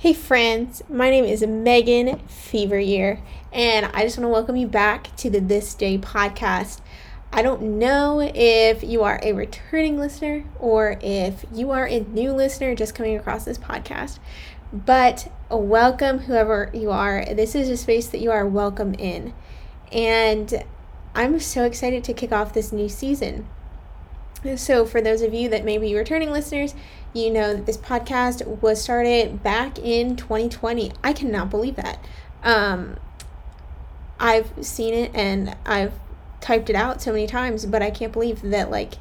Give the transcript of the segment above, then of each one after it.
Hey friends, my name is Megan Feveryear, and I just want to welcome you back to the This Day podcast. I don't know if you are a returning listener or if you are a new listener just coming across this podcast, but welcome whoever you are. This is a space that you are welcome in, and I'm so excited to kick off this new season. So, for those of you that may be returning listeners, you know that this podcast was started back in 2020. I cannot believe that. Um, I've seen it and I've typed it out so many times, but I can't believe that like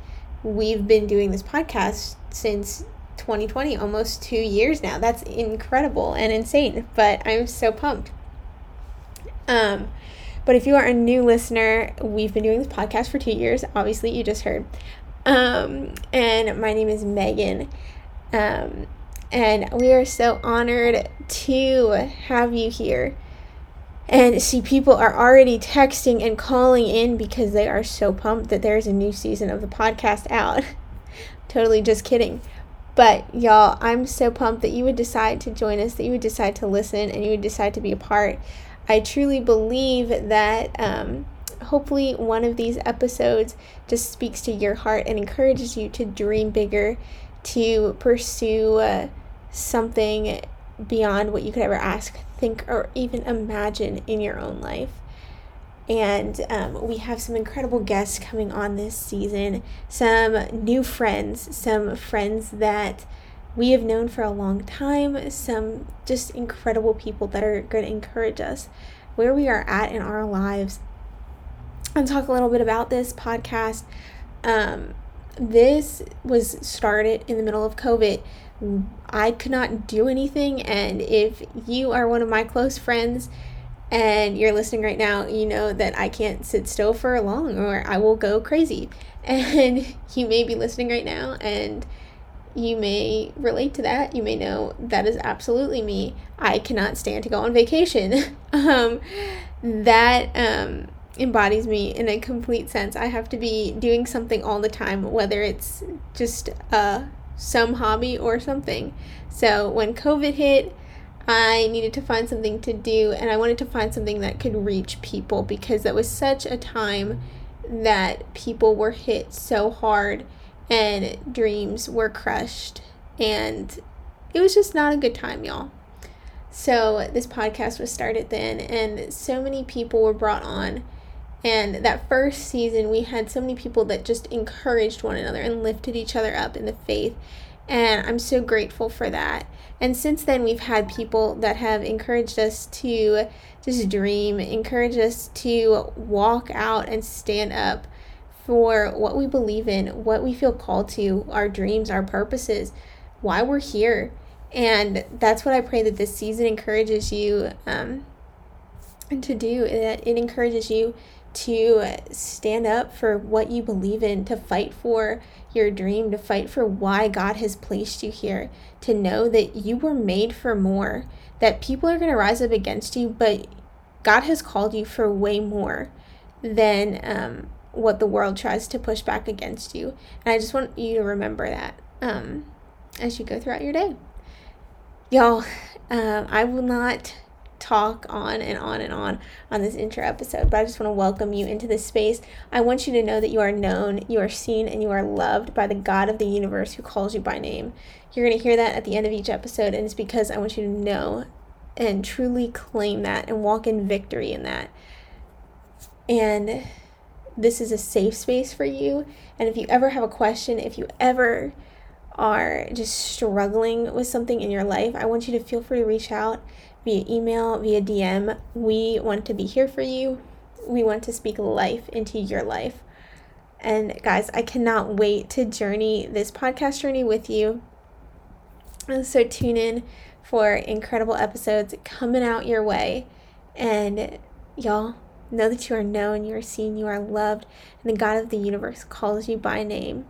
we've been doing this podcast since 2020, almost two years now. That's incredible and insane, but I'm so pumped. Um, but if you are a new listener, we've been doing this podcast for two years. Obviously, you just heard. Um, and my name is Megan. Um, and we are so honored to have you here. And see, people are already texting and calling in because they are so pumped that there's a new season of the podcast out. totally just kidding. But y'all, I'm so pumped that you would decide to join us, that you would decide to listen, and you would decide to be a part. I truly believe that um, hopefully one of these episodes just speaks to your heart and encourages you to dream bigger, to pursue uh, something beyond what you could ever ask, think, or even imagine in your own life. And um, we have some incredible guests coming on this season, some new friends, some friends that we have known for a long time, some just incredible people that are going to encourage us where we are at in our lives. And talk a little bit about this podcast. Um, this was started in the middle of COVID. I could not do anything. And if you are one of my close friends and you're listening right now, you know that I can't sit still for long or I will go crazy. And you may be listening right now and you may relate to that. You may know that is absolutely me. I cannot stand to go on vacation. um, that um, embodies me in a complete sense. I have to be doing something all the time, whether it's just uh, some hobby or something. So when COVID hit, I needed to find something to do, and I wanted to find something that could reach people because that was such a time that people were hit so hard and dreams were crushed, and it was just not a good time, y'all. So, this podcast was started then, and so many people were brought on and that first season, we had so many people that just encouraged one another and lifted each other up in the faith. And I'm so grateful for that. And since then, we've had people that have encouraged us to just dream, encouraged us to walk out and stand up for what we believe in, what we feel called to, our dreams, our purposes, why we're here. And that's what I pray that this season encourages you um, to do, that it encourages you to stand up for what you believe in, to fight for your dream, to fight for why God has placed you here, to know that you were made for more, that people are going to rise up against you, but God has called you for way more than um, what the world tries to push back against you. And I just want you to remember that um, as you go throughout your day. Y'all, um, I will not talk on and on and on on this intro episode, but I just want to welcome you into this space. I want you to know that you are known, you are seen, and you are loved by the God of the universe who calls you by name. You're going to hear that at the end of each episode, and it's because I want you to know and truly claim that and walk in victory in that. And this is a safe space for you. And if you ever have a question, if you ever are just struggling with something in your life, I want you to feel free to reach out via email, via DM. We want to be here for you. We want to speak life into your life. And guys, I cannot wait to journey this podcast journey with you. So tune in for incredible episodes coming out your way. And y'all, know that you are known, you are seen, you are loved, and the God of the universe calls you by name.